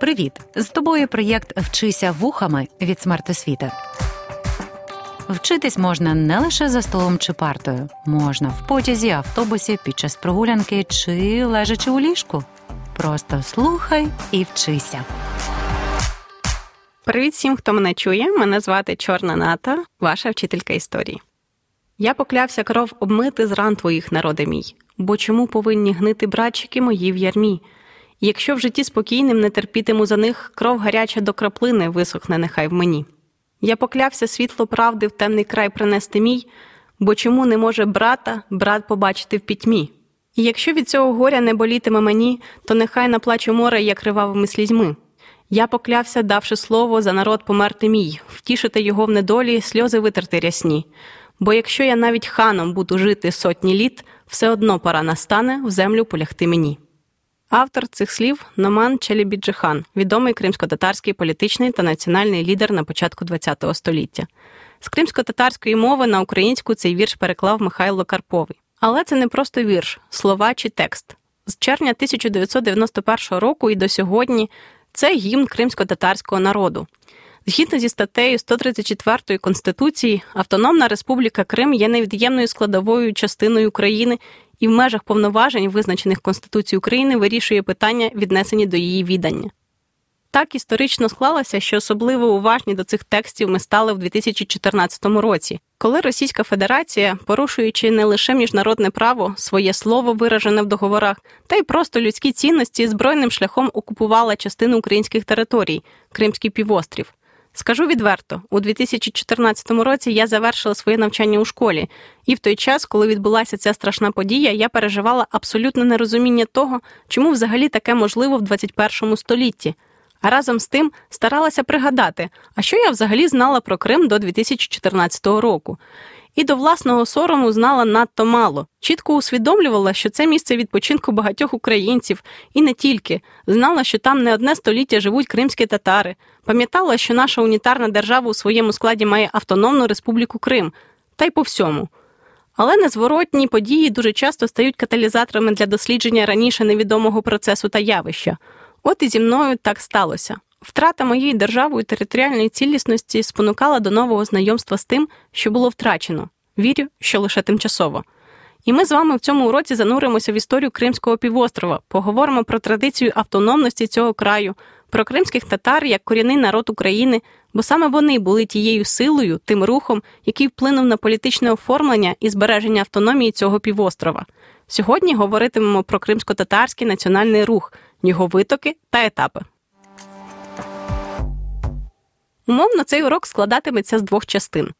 Привіт! З тобою проєкт Вчися вухами від смертосвіти. Вчитись можна не лише за столом чи партою, можна в потязі, автобусі, під час прогулянки чи лежачи у ліжку. Просто слухай і вчися. Привіт всім, хто мене чує. Мене звати Чорна Ната, ваша вчителька історії. Я поклявся кров обмити з ран твоїх, народи мій, бо чому повинні гнити братчики мої в ярмі? Якщо в житті спокійним не терпітиму за них, кров гаряча до краплини висохне нехай в мені. Я поклявся світло правди в темний край принести мій, бо чому не може брата брат побачити в пітьмі? І якщо від цього горя не болітиме мені, то нехай наплачу море, як кривавими слізьми. Я поклявся, давши слово за народ померти мій, втішити його в недолі, сльози витерти рясні. Бо якщо я навіть ханом буду жити сотні літ, все одно пора настане в землю полягти мені. Автор цих слів Номан Челібіджихан, відомий кримсько-татарський політичний та національний лідер на початку ХХ століття. З кримсько-татарської мови на українську цей вірш переклав Михайло Карповий. Але це не просто вірш, слова чи текст. З червня 1991 року і до сьогодні це гімн кримсько-татарського народу. Згідно зі статтею 134 Конституції, Автономна Республіка Крим є невід'ємною складовою частиною України і в межах повноважень, визначених Конституцією України, вирішує питання, віднесені до її віддання. Так історично склалося, що особливо уважні до цих текстів ми стали в 2014 році, коли Російська Федерація, порушуючи не лише міжнародне право, своє слово виражене в договорах, та й просто людські цінності, збройним шляхом окупувала частину українських територій Кримський півострів. Скажу відверто, у 2014 році я завершила своє навчання у школі, і в той час, коли відбулася ця страшна подія, я переживала абсолютне нерозуміння того, чому взагалі таке можливо в 21 столітті. А разом з тим старалася пригадати, а що я взагалі знала про Крим до 2014 року. І до власного сорому знала надто мало. Чітко усвідомлювала, що це місце відпочинку багатьох українців, і не тільки знала, що там не одне століття живуть кримські татари. Пам'ятала, що наша унітарна держава у своєму складі має автономну республіку Крим, та й по всьому. Але незворотні події дуже часто стають каталізаторами для дослідження раніше невідомого процесу та явища. От і зі мною так сталося. Втрата моєї державою територіальної цілісності спонукала до нового знайомства з тим, що було втрачено. Вірю, що лише тимчасово. І ми з вами в цьому уроці зануримося в історію Кримського півострова, поговоримо про традицію автономності цього краю, про кримських татар як корінний народ України, бо саме вони були тією силою, тим рухом, який вплинув на політичне оформлення і збереження автономії цього півострова. Сьогодні говоритимемо про кримсько-татарський національний рух, його витоки та етапи. Умовно, цей урок складатиметься з двох частин.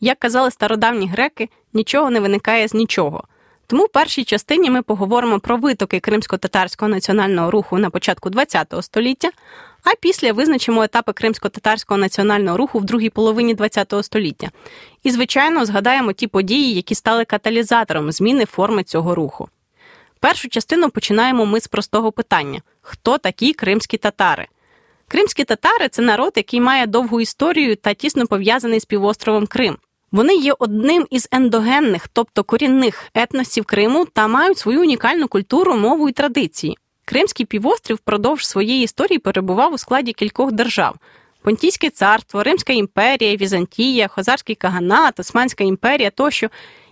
Як казали стародавні греки, нічого не виникає з нічого. Тому в першій частині ми поговоримо про витоки кримсько-татарського національного руху на початку ХХ століття, а після визначимо етапи кримсько-татарського національного руху в другій половині ХХ століття. І, звичайно, згадаємо ті події, які стали каталізатором зміни форми цього руху. Першу частину починаємо ми з простого питання: хто такі кримські татари? Кримські татари це народ, який має довгу історію та тісно пов'язаний з півостровом Крим. Вони є одним із ендогенних, тобто корінних етносів Криму, та мають свою унікальну культуру, мову і традиції. Кримський півострів впродовж своєї історії перебував у складі кількох держав: Понтійське царство, Римська імперія, Візантія, Хозарський Каганат, Османська імперія тощо.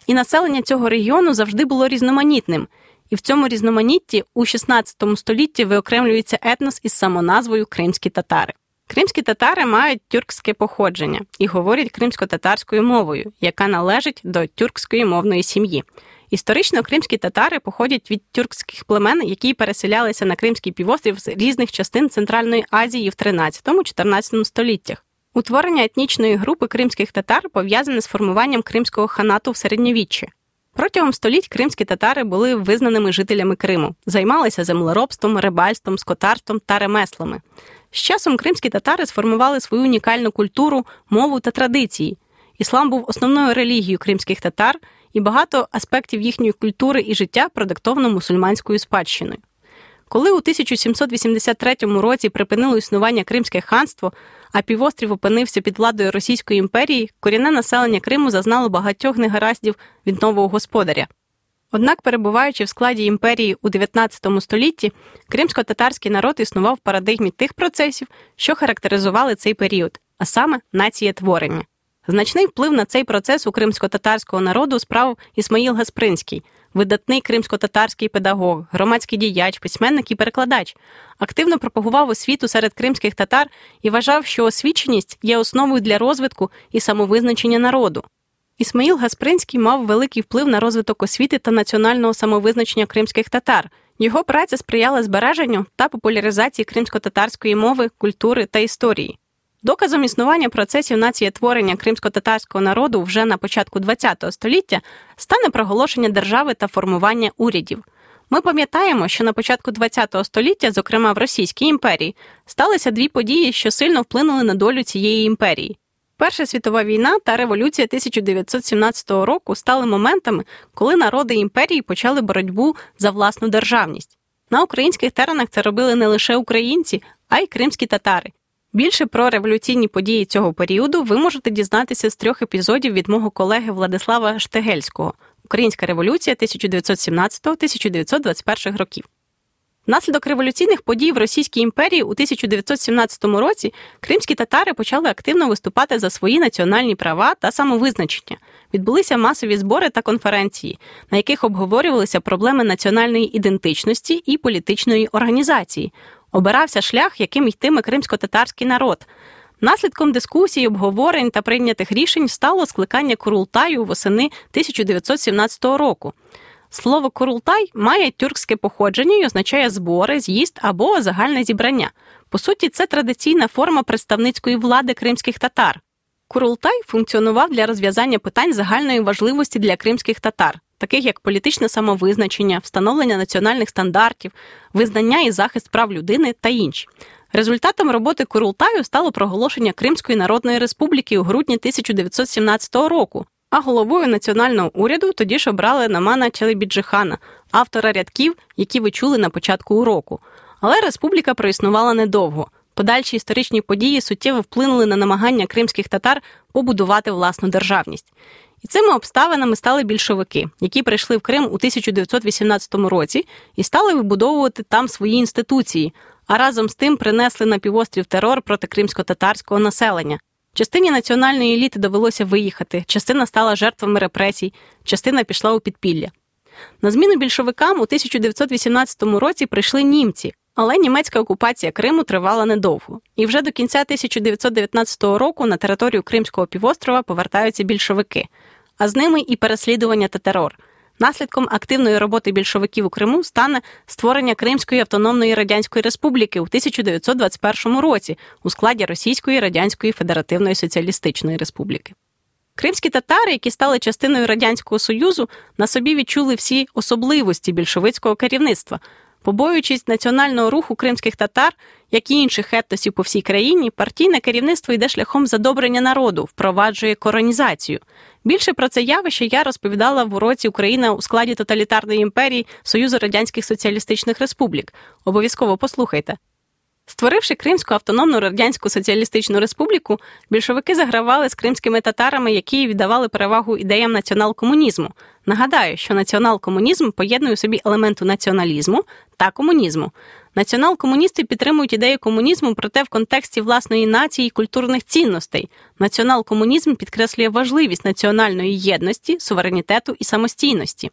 І населення цього регіону завжди було різноманітним. І в цьому різноманітті у XVI столітті виокремлюється етнос із самоназвою Кримські татари. Кримські татари мають тюркське походження і говорять кримсько-татарською мовою, яка належить до тюркської мовної сім'ї. Історично кримські татари походять від тюркських племен, які переселялися на Кримський півострів з різних частин Центральної Азії в 13-14 століттях. Утворення етнічної групи кримських татар пов'язане з формуванням кримського ханату в середньовіччі. Протягом століть кримські татари були визнаними жителями Криму, займалися землеробством, рибальством, скотарством та ремеслами. З часом кримські татари сформували свою унікальну культуру, мову та традиції. Іслам був основною релігією кримських татар, і багато аспектів їхньої культури і життя продиктовано мусульманською спадщиною. Коли у 1783 році припинило існування Кримське ханство, а півострів опинився під владою Російської імперії, корінне населення Криму зазнало багатьох негараздів від нового господаря. Однак, перебуваючи в складі імперії у 19 столітті, кримсько-татарський народ існував в парадигмі тих процесів, що характеризували цей період, а саме націєтворення. Значний вплив на цей процес у кримсько-татарського народу справив Ісмаїл Гаспринський, видатний кримсько-татарський педагог, громадський діяч, письменник і перекладач, активно пропагував освіту серед кримських татар і вважав, що освіченість є основою для розвитку і самовизначення народу. Ісмаїл Гаспринський мав великий вплив на розвиток освіти та національного самовизначення кримських татар. Його праця сприяла збереженню та популяризації кримсько-татарської мови, культури та історії. Доказом існування процесів націєтворення кримсько-татарського народу вже на початку ХХ століття стане проголошення держави та формування урядів. Ми пам'ятаємо, що на початку ХХ століття, зокрема в Російській імперії, сталися дві події, що сильно вплинули на долю цієї імперії. Перша світова війна та революція 1917 року стали моментами, коли народи імперії почали боротьбу за власну державність. На українських теренах це робили не лише українці, а й кримські татари. Більше про революційні події цього періоду ви можете дізнатися з трьох епізодів від мого колеги Владислава Штегельського Українська революція 1917-1921 років. Внаслідок революційних подій в Російській імперії у 1917 році кримські татари почали активно виступати за свої національні права та самовизначення. Відбулися масові збори та конференції, на яких обговорювалися проблеми національної ідентичності і політичної організації. Обирався шлях, яким йтиме кримсько-татарський народ. Наслідком дискусій, обговорень та прийнятих рішень стало скликання Курултаю восени 1917 року. Слово курултай має тюркське походження і означає збори, з'їзд або загальне зібрання. По суті, це традиційна форма представницької влади кримських татар. Курултай функціонував для розв'язання питань загальної важливості для кримських татар, таких як політичне самовизначення, встановлення національних стандартів, визнання і захист прав людини та інші. Результатом роботи Курултаю стало проголошення Кримської Народної Республіки у грудні 1917 року, а головою національного уряду тоді ж обрали Намана Челебіджихана, автора рядків, які ви чули на початку уроку. Але республіка проіснувала недовго. Подальші історичні події суттєво вплинули на намагання кримських татар побудувати власну державність. І цими обставинами стали більшовики, які прийшли в Крим у 1918 році і стали вибудовувати там свої інституції, а разом з тим принесли на півострів терор проти кримсько-татарського населення. Частині національної еліти довелося виїхати, частина стала жертвами репресій, частина пішла у підпілля. На зміну більшовикам у 1918 році прийшли німці, але німецька окупація Криму тривала недовго. І вже до кінця 1919 року на територію Кримського півострова повертаються більшовики, а з ними і переслідування та терор. Наслідком активної роботи більшовиків у Криму стане створення Кримської автономної радянської республіки у 1921 році у складі Російської Радянської Федеративної Соціалістичної Республіки. Кримські татари, які стали частиною Радянського Союзу, на собі відчули всі особливості більшовицького керівництва, Побоюючись національного руху кримських татар, як і інших етносів по всій країні, партійне керівництво йде шляхом задобрення народу, впроваджує коронізацію. Більше про це явище я розповідала в уроці Україна у складі тоталітарної імперії Союзу Радянських Соціалістичних Республік. Обов'язково послухайте. Створивши Кримську автономну радянську соціалістичну республіку, більшовики загравали з кримськими татарами, які віддавали перевагу ідеям націонал-комунізму. Нагадаю, що націонал-комунізм поєднує у собі елементу націоналізму та комунізму. Націонал-комуністи підтримують ідею комунізму, проте в контексті власної нації і культурних цінностей. Націонал-комунізм підкреслює важливість національної єдності, суверенітету і самостійності.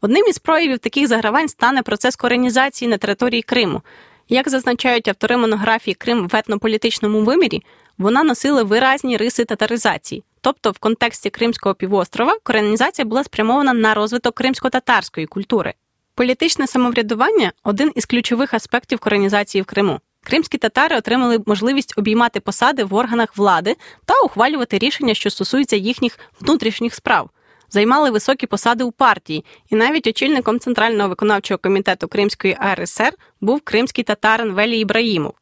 Одним із проявів таких загравань стане процес коренізації на території Криму. Як зазначають автори монографії Крим в етнополітичному вимірі, вона носила виразні риси татаризації. Тобто, в контексті Кримського півострова коренізація була спрямована на розвиток кримсько-татарської культури. Політичне самоврядування один із ключових аспектів коренізації в Криму. Кримські татари отримали можливість обіймати посади в органах влади та ухвалювати рішення, що стосуються їхніх внутрішніх справ займали високі посади у партії, і навіть очільником центрального виконавчого комітету Кримської АРСР був кримський татарин Велі Ібраїмов.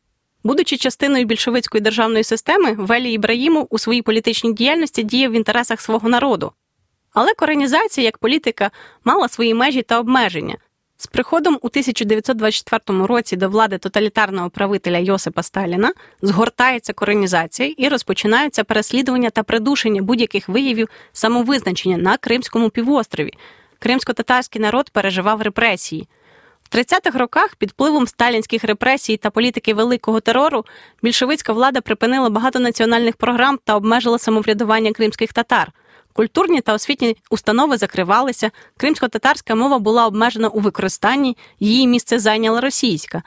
Будучи частиною більшовицької державної системи, Велі Ібраїмов у своїй політичній діяльності діяв в інтересах свого народу. Але коренізація як політика мала свої межі та обмеження. З приходом у 1924 році до влади тоталітарного правителя Йосипа Сталіна згортається коронізація і розпочинаються переслідування та придушення будь-яких виявів самовизначення на Кримському півострові. кримсько-татарський народ переживав репресії. В 30-х роках під впливом сталінських репресій та політики великого терору більшовицька влада припинила багато національних програм та обмежила самоврядування кримських татар. Культурні та освітні установи закривалися, кримсько-татарська мова була обмежена у використанні, її місце зайняла російська.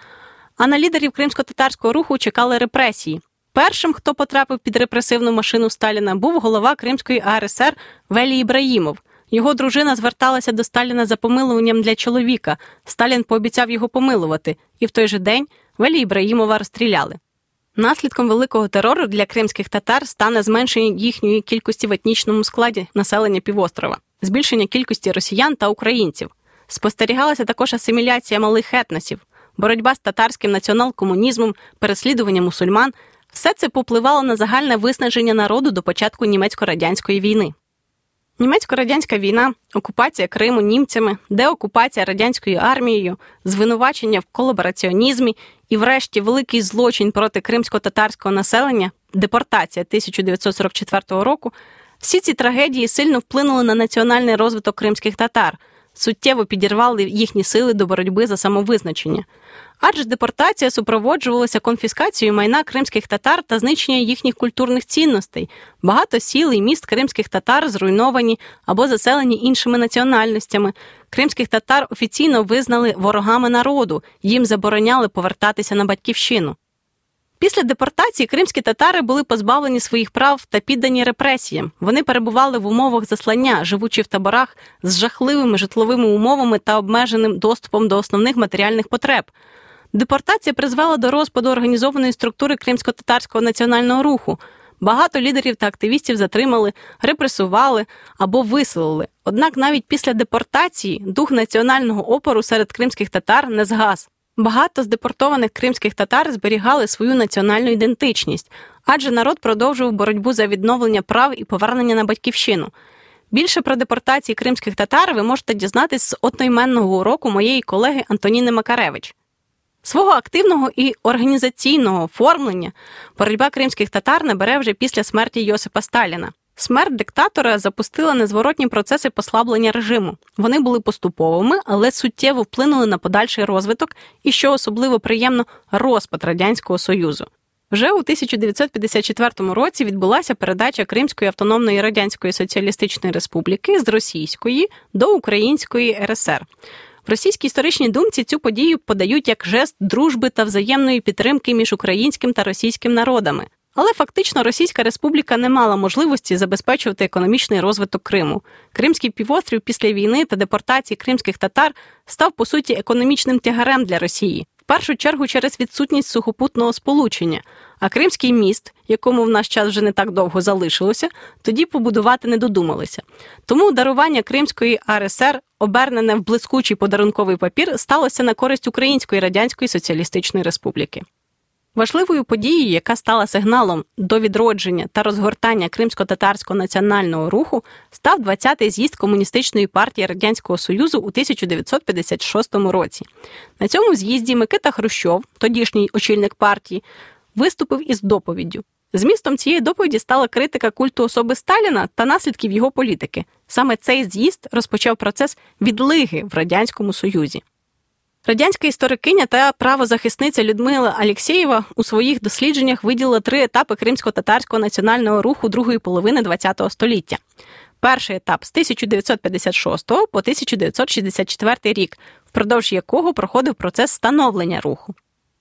А на лідерів кримсько-татарського руху чекали репресії. Першим, хто потрапив під репресивну машину Сталіна, був голова Кримської АРСР Велі Ібраїмов. Його дружина зверталася до Сталіна за помилуванням для чоловіка. Сталін пообіцяв його помилувати, і в той же день Велі Ібраїмова розстріляли. Наслідком великого терору для кримських татар стане зменшення їхньої кількості в етнічному складі населення півострова, збільшення кількості росіян та українців. Спостерігалася також асиміляція малих етносів, боротьба з татарським націонал-комунізмом, переслідування мусульман. Все це попливало на загальне виснаження народу до початку німецько-радянської війни. Німецько-радянська війна, окупація Криму німцями, деокупація радянською армією, звинувачення в колабораціонізмі і, врешті, великий злочин проти кримсько-татарського населення, депортація 1944 року. Всі ці трагедії сильно вплинули на національний розвиток кримських татар, суттєво підірвали їхні сили до боротьби за самовизначення адже депортація супроводжувалася конфіскацією майна кримських татар та знищення їхніх культурних цінностей. Багато сіл і міст кримських татар зруйновані або заселені іншими національностями. Кримських татар офіційно визнали ворогами народу, їм забороняли повертатися на батьківщину. Після депортації кримські татари були позбавлені своїх прав та піддані репресіям. Вони перебували в умовах заслання, живучи в таборах з жахливими житловими умовами та обмеженим доступом до основних матеріальних потреб. Депортація призвела до розпаду організованої структури кримсько-татарського національного руху. Багато лідерів та активістів затримали, репресували або виселили. Однак навіть після депортації дух національного опору серед кримських татар не згас. Багато з депортованих кримських татар зберігали свою національну ідентичність, адже народ продовжував боротьбу за відновлення прав і повернення на батьківщину. Більше про депортації кримських татар ви можете дізнатись з одноіменного уроку моєї колеги Антоніни Макаревич. Свого активного і організаційного оформлення боротьба кримських татар набере вже після смерті Йосипа Сталіна. Смерть диктатора запустила незворотні процеси послаблення режиму. Вони були поступовими, але суттєво вплинули на подальший розвиток і, що особливо приємно, розпад радянського союзу. Вже у 1954 році відбулася передача Кримської автономної радянської соціалістичної республіки з російської до української РСР. В російській історичній думці цю подію подають як жест дружби та взаємної підтримки між українським та російським народами. Але фактично Російська Республіка не мала можливості забезпечувати економічний розвиток Криму. Кримський півострів після війни та депортації кримських татар став по суті економічним тягарем для Росії першу чергу через відсутність сухопутного сполучення, а Кримський міст, якому в наш час вже не так довго залишилося, тоді побудувати не додумалися. Тому дарування Кримської АРСР, обернене в блискучий подарунковий папір, сталося на користь Української Радянської Соціалістичної Республіки. Важливою подією, яка стала сигналом до відродження та розгортання кримсько-татарського національного руху, став 20-й з'їзд комуністичної партії Радянського Союзу у 1956 році. На цьому з'їзді Микита Хрущов, тодішній очільник партії, виступив із доповіддю. Змістом цієї доповіді стала критика культу особи Сталіна та наслідків його політики. Саме цей з'їзд розпочав процес відлиги в радянському союзі. Радянська історикиня та правозахисниця Людмила Алєксєєва у своїх дослідженнях виділила три етапи кримсько-татарського національного руху другої половини ХХ століття. Перший етап з 1956 по 1964 рік, впродовж якого проходив процес становлення руху.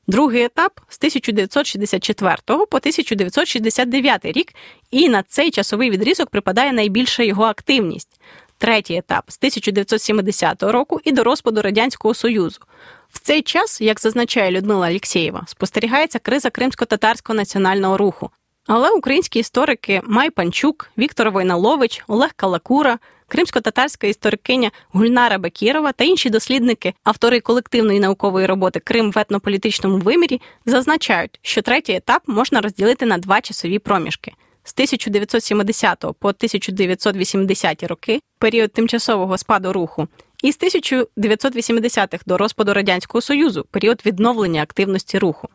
Другий етап з 1964 по 1969 рік, і на цей часовий відрізок припадає найбільша його активність третій етап з 1970 року і до розпаду Радянського Союзу. В цей час, як зазначає Людмила Алєксєєва, спостерігається криза кримсько-татарського національного руху. Але українські історики Май Панчук, Віктор Войналович, Олег Калакура, кримсько-татарська історикиня Гульнара Бакірова та інші дослідники, автори колективної наукової роботи Крим в етнополітичному вимірі, зазначають, що третій етап можна розділити на два часові проміжки з 1970 по 1980 роки, період тимчасового спаду руху, і з 1980-х до розпаду радянського союзу, період відновлення активності руху.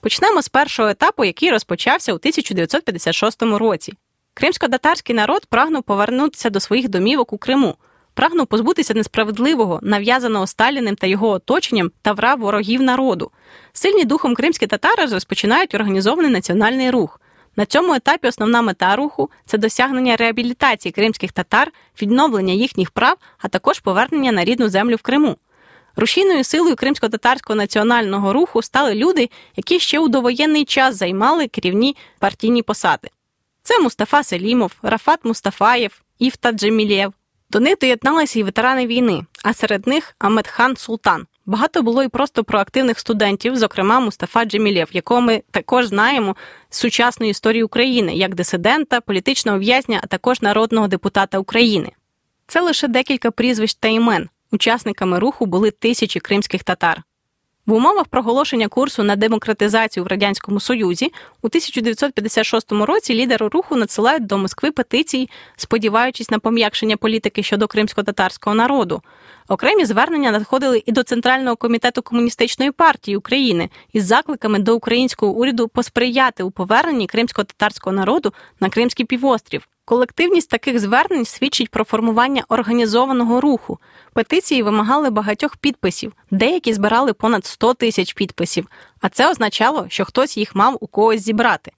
Почнемо з першого етапу, який розпочався у 1956 році. Кримсько-татарський народ прагнув повернутися до своїх домівок у Криму, прагнув позбутися несправедливого, нав'язаного Сталіним та його оточенням тавра ворогів народу. Сильні духом кримські татари розпочинають організований національний рух. На цьому етапі основна мета руху це досягнення реабілітації кримських татар, відновлення їхніх прав, а також повернення на рідну землю в Криму. Рушійною силою кримсько-татарського національного руху стали люди, які ще у довоєнний час займали керівні партійні посади. Це Мустафа Селімов, Рафат Мустафаєв, Іфта Джемілєв. До них доєдналися і ветерани війни, а серед них Амедхан Султан. Багато було і просто проактивних студентів, зокрема Мустафа Джемілєв, якого ми також знаємо з сучасної історії України як дисидента, політичного в'язня, а також народного депутата України. Це лише декілька прізвищ та імен. Учасниками руху були тисячі кримських татар. В умовах проголошення курсу на демократизацію в радянському союзі у 1956 році лідери руху надсилають до Москви петиції, сподіваючись на пом'якшення політики щодо кримсько-татарського народу. Окремі звернення надходили і до Центрального комітету комуністичної партії України із закликами до українського уряду посприяти у поверненні кримсько-татарського народу на Кримський півострів. Колективність таких звернень свідчить про формування організованого руху. Петиції вимагали багатьох підписів, деякі збирали понад 100 тисяч підписів, а це означало, що хтось їх мав у когось зібрати.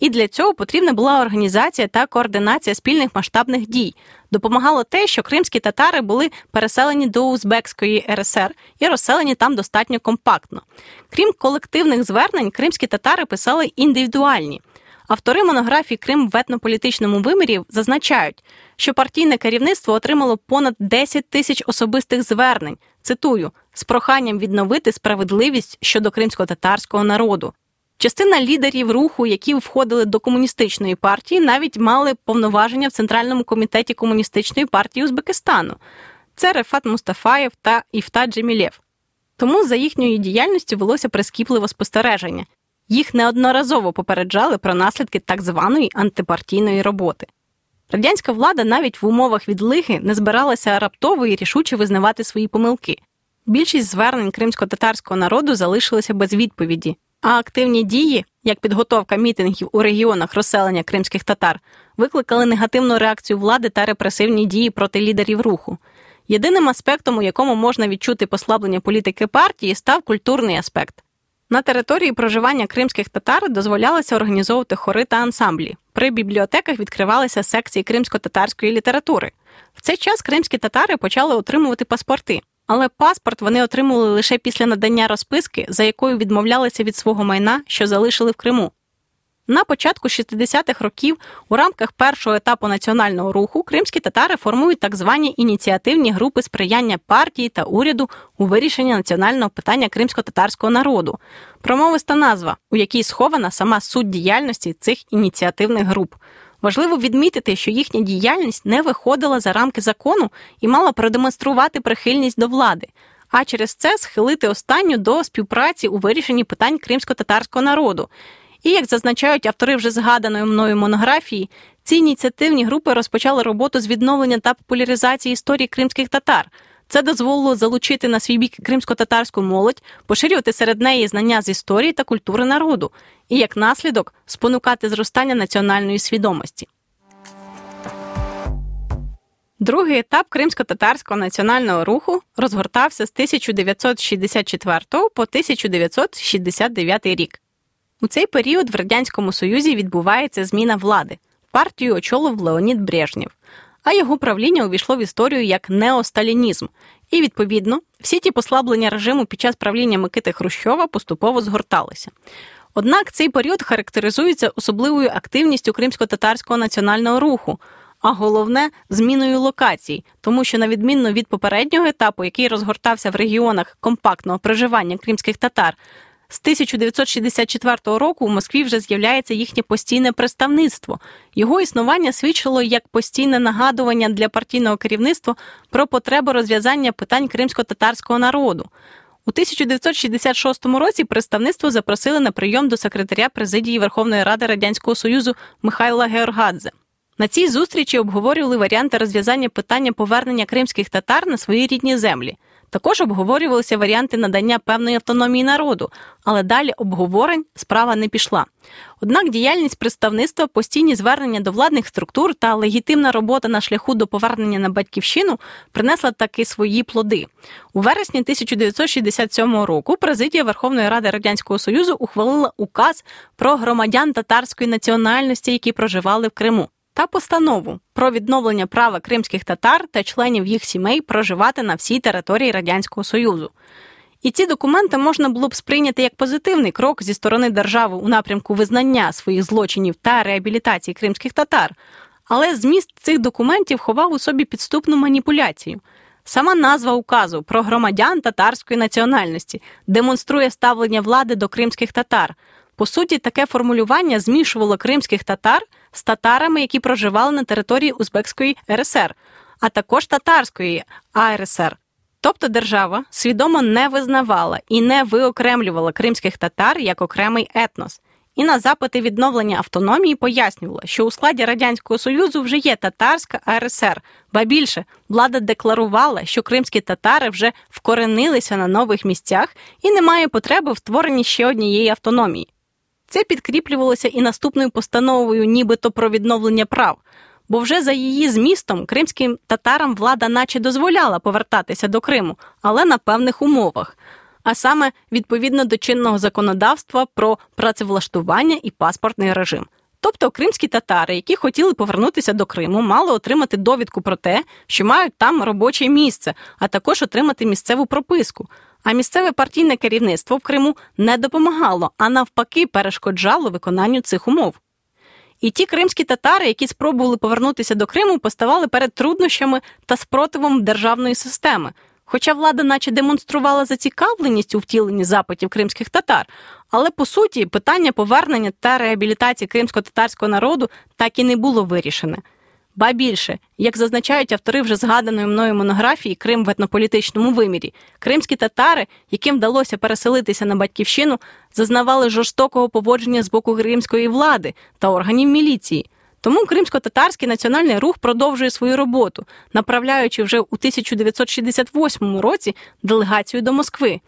І для цього потрібна була організація та координація спільних масштабних дій. Допомагало те, що кримські татари були переселені до Узбекської РСР і розселені там достатньо компактно. Крім колективних звернень, кримські татари писали індивідуальні. Автори монографії Крим в етнополітичному вимірі зазначають, що партійне керівництво отримало понад 10 тисяч особистих звернень. Цитую з проханням відновити справедливість щодо кримсько-татарського народу. Частина лідерів руху, які входили до комуністичної партії, навіть мали повноваження в Центральному комітеті комуністичної партії Узбекистану. Це Рефат Мустафаєв та Іфта Джемілєв. Тому за їхньою діяльністю велося прискіпливе спостереження. Їх неодноразово попереджали про наслідки так званої антипартійної роботи. Радянська влада навіть в умовах відлиги не збиралася раптово і рішуче визнавати свої помилки. Більшість звернень кримсько-татарського народу залишилися без відповіді, а активні дії, як підготовка мітингів у регіонах розселення кримських татар, викликали негативну реакцію влади та репресивні дії проти лідерів руху. Єдиним аспектом, у якому можна відчути послаблення політики партії, став культурний аспект. На території проживання кримських татар дозволялося організовувати хори та ансамблі. При бібліотеках відкривалися секції кримсько-татарської літератури. В цей час кримські татари почали отримувати паспорти, але паспорт вони отримували лише після надання розписки, за якою відмовлялися від свого майна, що залишили в Криму. На початку 60-х років у рамках першого етапу національного руху кримські татари формують так звані ініціативні групи сприяння партії та уряду у вирішенні національного питання кримсько-татарського народу, промовиста назва, у якій схована сама суть діяльності цих ініціативних груп. Важливо відмітити, що їхня діяльність не виходила за рамки закону і мала продемонструвати прихильність до влади, а через це схилити останню до співпраці у вирішенні питань кримсько-татарського народу. І як зазначають автори вже згаданої мною монографії, ці ініціативні групи розпочали роботу з відновлення та популяризації історії кримських татар. Це дозволило залучити на свій бік кримсько-татарську молодь, поширювати серед неї знання з історії та культури народу, і як наслідок спонукати зростання національної свідомості. Другий етап кримсько-татарського національного руху розгортався з 1964 по 1969 рік. У цей період в Радянському Союзі відбувається зміна влади. Партію очолив Леонід Брежнєв, а його правління увійшло в історію як неосталінізм. І, відповідно, всі ті послаблення режиму під час правління Микити Хрущова поступово згорталися. Однак цей період характеризується особливою активністю кримсько-татарського національного руху, а головне зміною локацій, тому що, на відмінно від попереднього етапу, який розгортався в регіонах компактного проживання кримських татар, з 1964 року у Москві вже з'являється їхнє постійне представництво. Його існування свідчило як постійне нагадування для партійного керівництва про потребу розв'язання питань кримсько-татарського народу. У 1966 році представництво запросили на прийом до секретаря президії Верховної Ради Радянського Союзу Михайла Георгадзе. На цій зустрічі обговорювали варіанти розв'язання питання повернення кримських татар на свої рідні землі. Також обговорювалися варіанти надання певної автономії народу, але далі обговорень справа не пішла. Однак діяльність представництва, постійні звернення до владних структур та легітимна робота на шляху до повернення на батьківщину принесла таки свої плоди. У вересні 1967 року президія Верховної Ради Радянського Союзу ухвалила указ про громадян татарської національності, які проживали в Криму та постанову про відновлення права кримських татар та членів їх сімей проживати на всій території Радянського Союзу. І ці документи можна було б сприйняти як позитивний крок зі сторони держави у напрямку визнання своїх злочинів та реабілітації кримських татар, але зміст цих документів ховав у собі підступну маніпуляцію. Сама назва указу про громадян татарської національності демонструє ставлення влади до кримських татар. По суті, таке формулювання змішувало кримських татар з татарами, які проживали на території Узбекської РСР, а також татарської АРСР. Тобто держава свідомо не визнавала і не виокремлювала кримських татар як окремий етнос. І на запити відновлення автономії пояснювала, що у складі Радянського Союзу вже є татарська АРСР, ба більше влада декларувала, що кримські татари вже вкоренилися на нових місцях і немає потреби в створенні ще однієї автономії. Це підкріплювалося і наступною постановою, нібито про відновлення прав. Бо вже за її змістом кримським татарам влада наче дозволяла повертатися до Криму, але на певних умовах, а саме відповідно до чинного законодавства про працевлаштування і паспортний режим. Тобто кримські татари, які хотіли повернутися до Криму, мали отримати довідку про те, що мають там робоче місце, а також отримати місцеву прописку. А місцеве партійне керівництво в Криму не допомагало, а навпаки, перешкоджало виконанню цих умов. І ті кримські татари, які спробували повернутися до Криму, поставали перед труднощами та спротивом державної системи. Хоча влада, наче демонструвала зацікавленість у втіленні запитів кримських татар, але по суті питання повернення та реабілітації кримсько-татарського народу так і не було вирішене. Ба більше, як зазначають автори вже згаданої мною монографії Крим в етнополітичному вимірі, кримські татари, яким вдалося переселитися на батьківщину, зазнавали жорстокого поводження з боку кримської влади та органів міліції. Тому кримсько-татарський національний рух продовжує свою роботу, направляючи вже у 1968 році делегацію до Москви.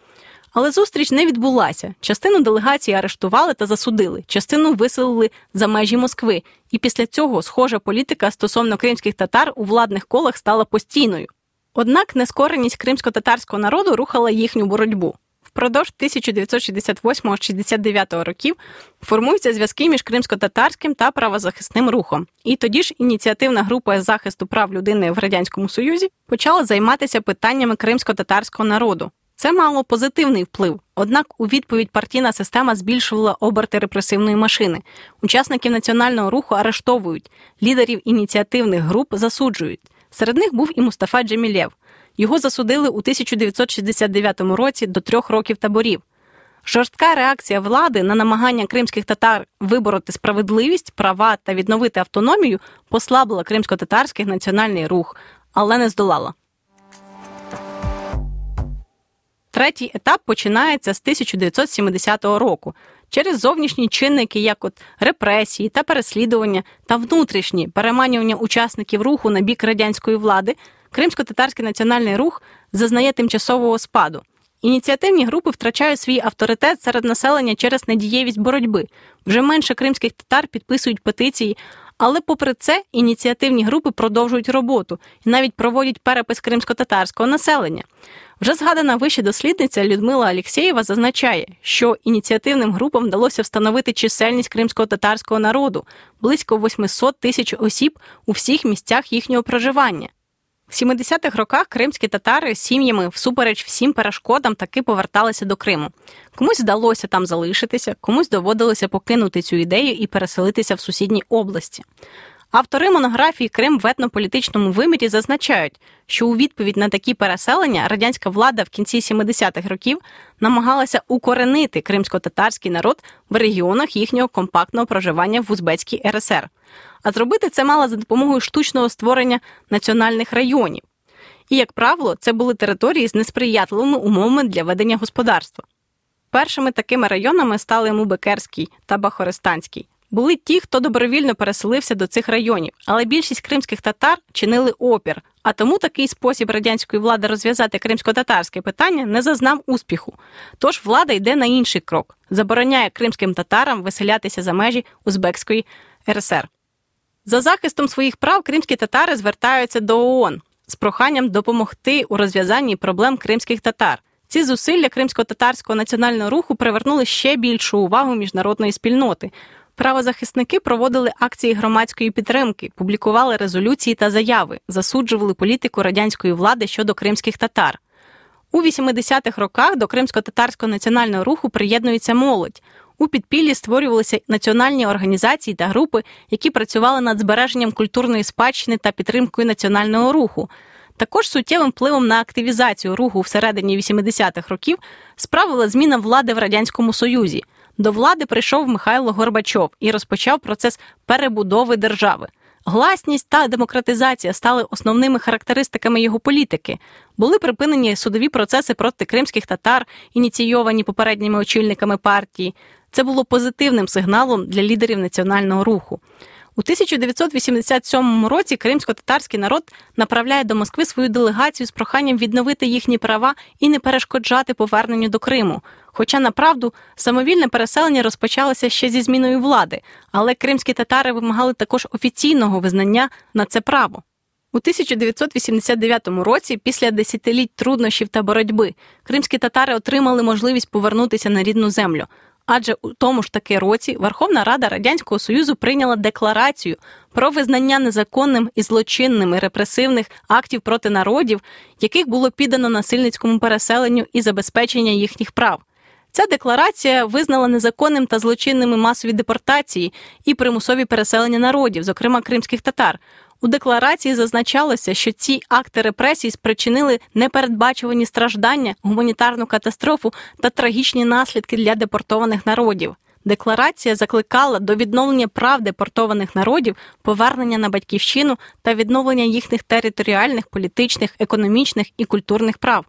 Але зустріч не відбулася. Частину делегації арештували та засудили, частину виселили за межі Москви. І після цього схожа політика стосовно кримських татар у владних колах стала постійною. Однак нескореність кримсько-татарського народу рухала їхню боротьбу. Впродовж 1968-69 років формуються зв'язки між кримсько-татарським та правозахисним рухом. І тоді ж ініціативна група захисту прав людини в радянському союзі почала займатися питаннями кримсько-татарського народу. Це мало позитивний вплив, однак у відповідь партійна система збільшувала оберти репресивної машини. Учасників національного руху арештовують, лідерів ініціативних груп засуджують. Серед них був і Мустафа Джемілєв. Його засудили у 1969 році до трьох років таборів. Жорстка реакція влади на намагання кримських татар вибороти справедливість, права та відновити автономію послабила кримсько-татарський національний рух, але не здолала. Третій етап починається з 1970 року через зовнішні чинники, як от репресії та переслідування та внутрішні переманювання учасників руху на бік радянської влади. Кримсько-татарський національний рух зазнає тимчасового спаду. Ініціативні групи втрачають свій авторитет серед населення через недієвість боротьби. Вже менше кримських татар підписують петиції, але, попри це, ініціативні групи продовжують роботу і навіть проводять перепис кримсько-татарського населення. Вже згадана вище дослідниця Людмила Алєксєєва зазначає, що ініціативним групам вдалося встановити чисельність кримського татарського народу близько 800 тисяч осіб у всіх місцях їхнього проживання. В 70-х роках кримські татари з сім'ями всупереч всім перешкодам таки поверталися до Криму. Комусь вдалося там залишитися, комусь доводилося покинути цю ідею і переселитися в сусідні області. Автори монографії Крим в етнополітичному вимірі зазначають, що у відповідь на такі переселення радянська влада в кінці 70-х років намагалася укоренити кримсько-татарський народ в регіонах їхнього компактного проживання в Узбецькій РСР. А зробити це мала за допомогою штучного створення національних районів. І, як правило, це були території з несприятливими умовами для ведення господарства. Першими такими районами стали Мубекерський та Бахористанський. Були ті, хто добровільно переселився до цих районів, але більшість кримських татар чинили опір. А тому такий спосіб радянської влади розв'язати кримсько-татарське питання не зазнав успіху. Тож влада йде на інший крок: забороняє кримським татарам виселятися за межі Узбекської РСР. За захистом своїх прав кримські татари звертаються до ООН з проханням допомогти у розв'язанні проблем кримських татар. Ці зусилля кримсько-татарського національного руху привернули ще більшу увагу міжнародної спільноти. Правозахисники проводили акції громадської підтримки, публікували резолюції та заяви, засуджували політику радянської влади щодо кримських татар. У 80-х роках до кримсько-татарського національного руху приєднується молодь. У підпіллі створювалися національні організації та групи, які працювали над збереженням культурної спадщини та підтримкою національного руху. Також суттєвим впливом на активізацію руху всередині 80-х років справила зміна влади в радянському союзі. До влади прийшов Михайло Горбачов і розпочав процес перебудови держави. Гласність та демократизація стали основними характеристиками його політики. Були припинені судові процеси проти кримських татар, ініційовані попередніми очільниками партії. Це було позитивним сигналом для лідерів національного руху. У 1987 році кримсько-татарський народ направляє до Москви свою делегацію з проханням відновити їхні права і не перешкоджати поверненню до Криму. Хоча направду самовільне переселення розпочалося ще зі зміною влади, але кримські татари вимагали також офіційного визнання на це право. У 1989 році, після десятиліть труднощів та боротьби, кримські татари отримали можливість повернутися на рідну землю. Адже у тому ж таки році Верховна Рада Радянського Союзу прийняла декларацію про визнання незаконним і злочинними репресивних актів проти народів, яких було піддано насильницькому переселенню і забезпечення їхніх прав. Ця декларація визнала незаконним та злочинними масові депортації і примусові переселення народів, зокрема кримських татар. У декларації зазначалося, що ці акти репресій спричинили непередбачувані страждання, гуманітарну катастрофу та трагічні наслідки для депортованих народів. Декларація закликала до відновлення прав депортованих народів, повернення на батьківщину та відновлення їхніх територіальних, політичних, економічних і культурних прав.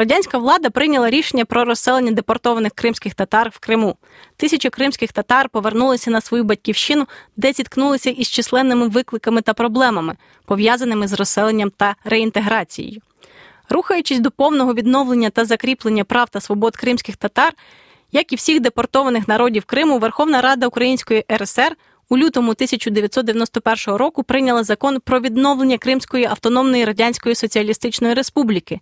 Радянська влада прийняла рішення про розселення депортованих кримських татар в Криму. Тисячі кримських татар повернулися на свою батьківщину, де зіткнулися із численними викликами та проблемами, пов'язаними з розселенням та реінтеграцією. Рухаючись до повного відновлення та закріплення прав та свобод кримських татар, як і всіх депортованих народів Криму, Верховна Рада Української РСР у лютому 1991 року прийняла закон про відновлення Кримської автономної радянської соціалістичної республіки.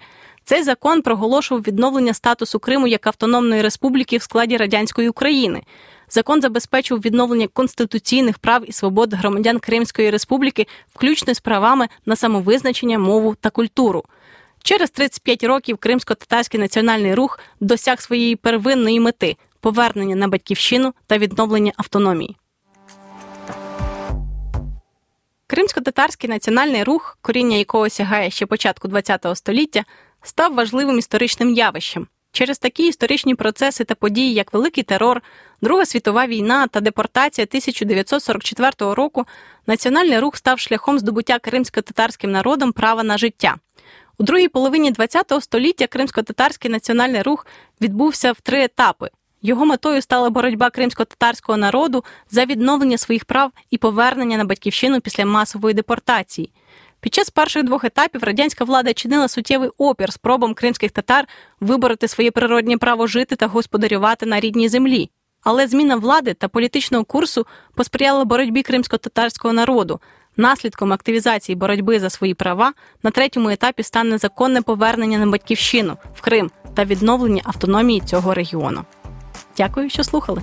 Цей закон проголошував відновлення статусу Криму як автономної республіки в складі радянської України. Закон забезпечив відновлення конституційних прав і свобод громадян Кримської республіки, включно з правами на самовизначення, мову та культуру. Через 35 років Кримсько-татарський національний рух досяг своєї первинної мети повернення на батьківщину та відновлення автономії. Кримсько-татарський національний рух, коріння якого сягає ще початку ХХ століття, став важливим історичним явищем. Через такі історичні процеси та події, як Великий терор, Друга світова війна та депортація 1944 року, національний рух став шляхом здобуття кримсько-татарським народом права на життя. У другій половині ХХ століття кримсько-татарський національний рух відбувся в три етапи. Його метою стала боротьба кримсько-татарського народу за відновлення своїх прав і повернення на батьківщину після масової депортації. Під час перших двох етапів радянська влада чинила суттєвий опір спробам кримських татар вибороти своє природнє право жити та господарювати на рідній землі. Але зміна влади та політичного курсу посприяла боротьбі кримсько-татарського народу. Наслідком активізації боротьби за свої права на третьому етапі стане законне повернення на батьківщину в Крим та відновлення автономії цього регіону. Дякую, що слухали.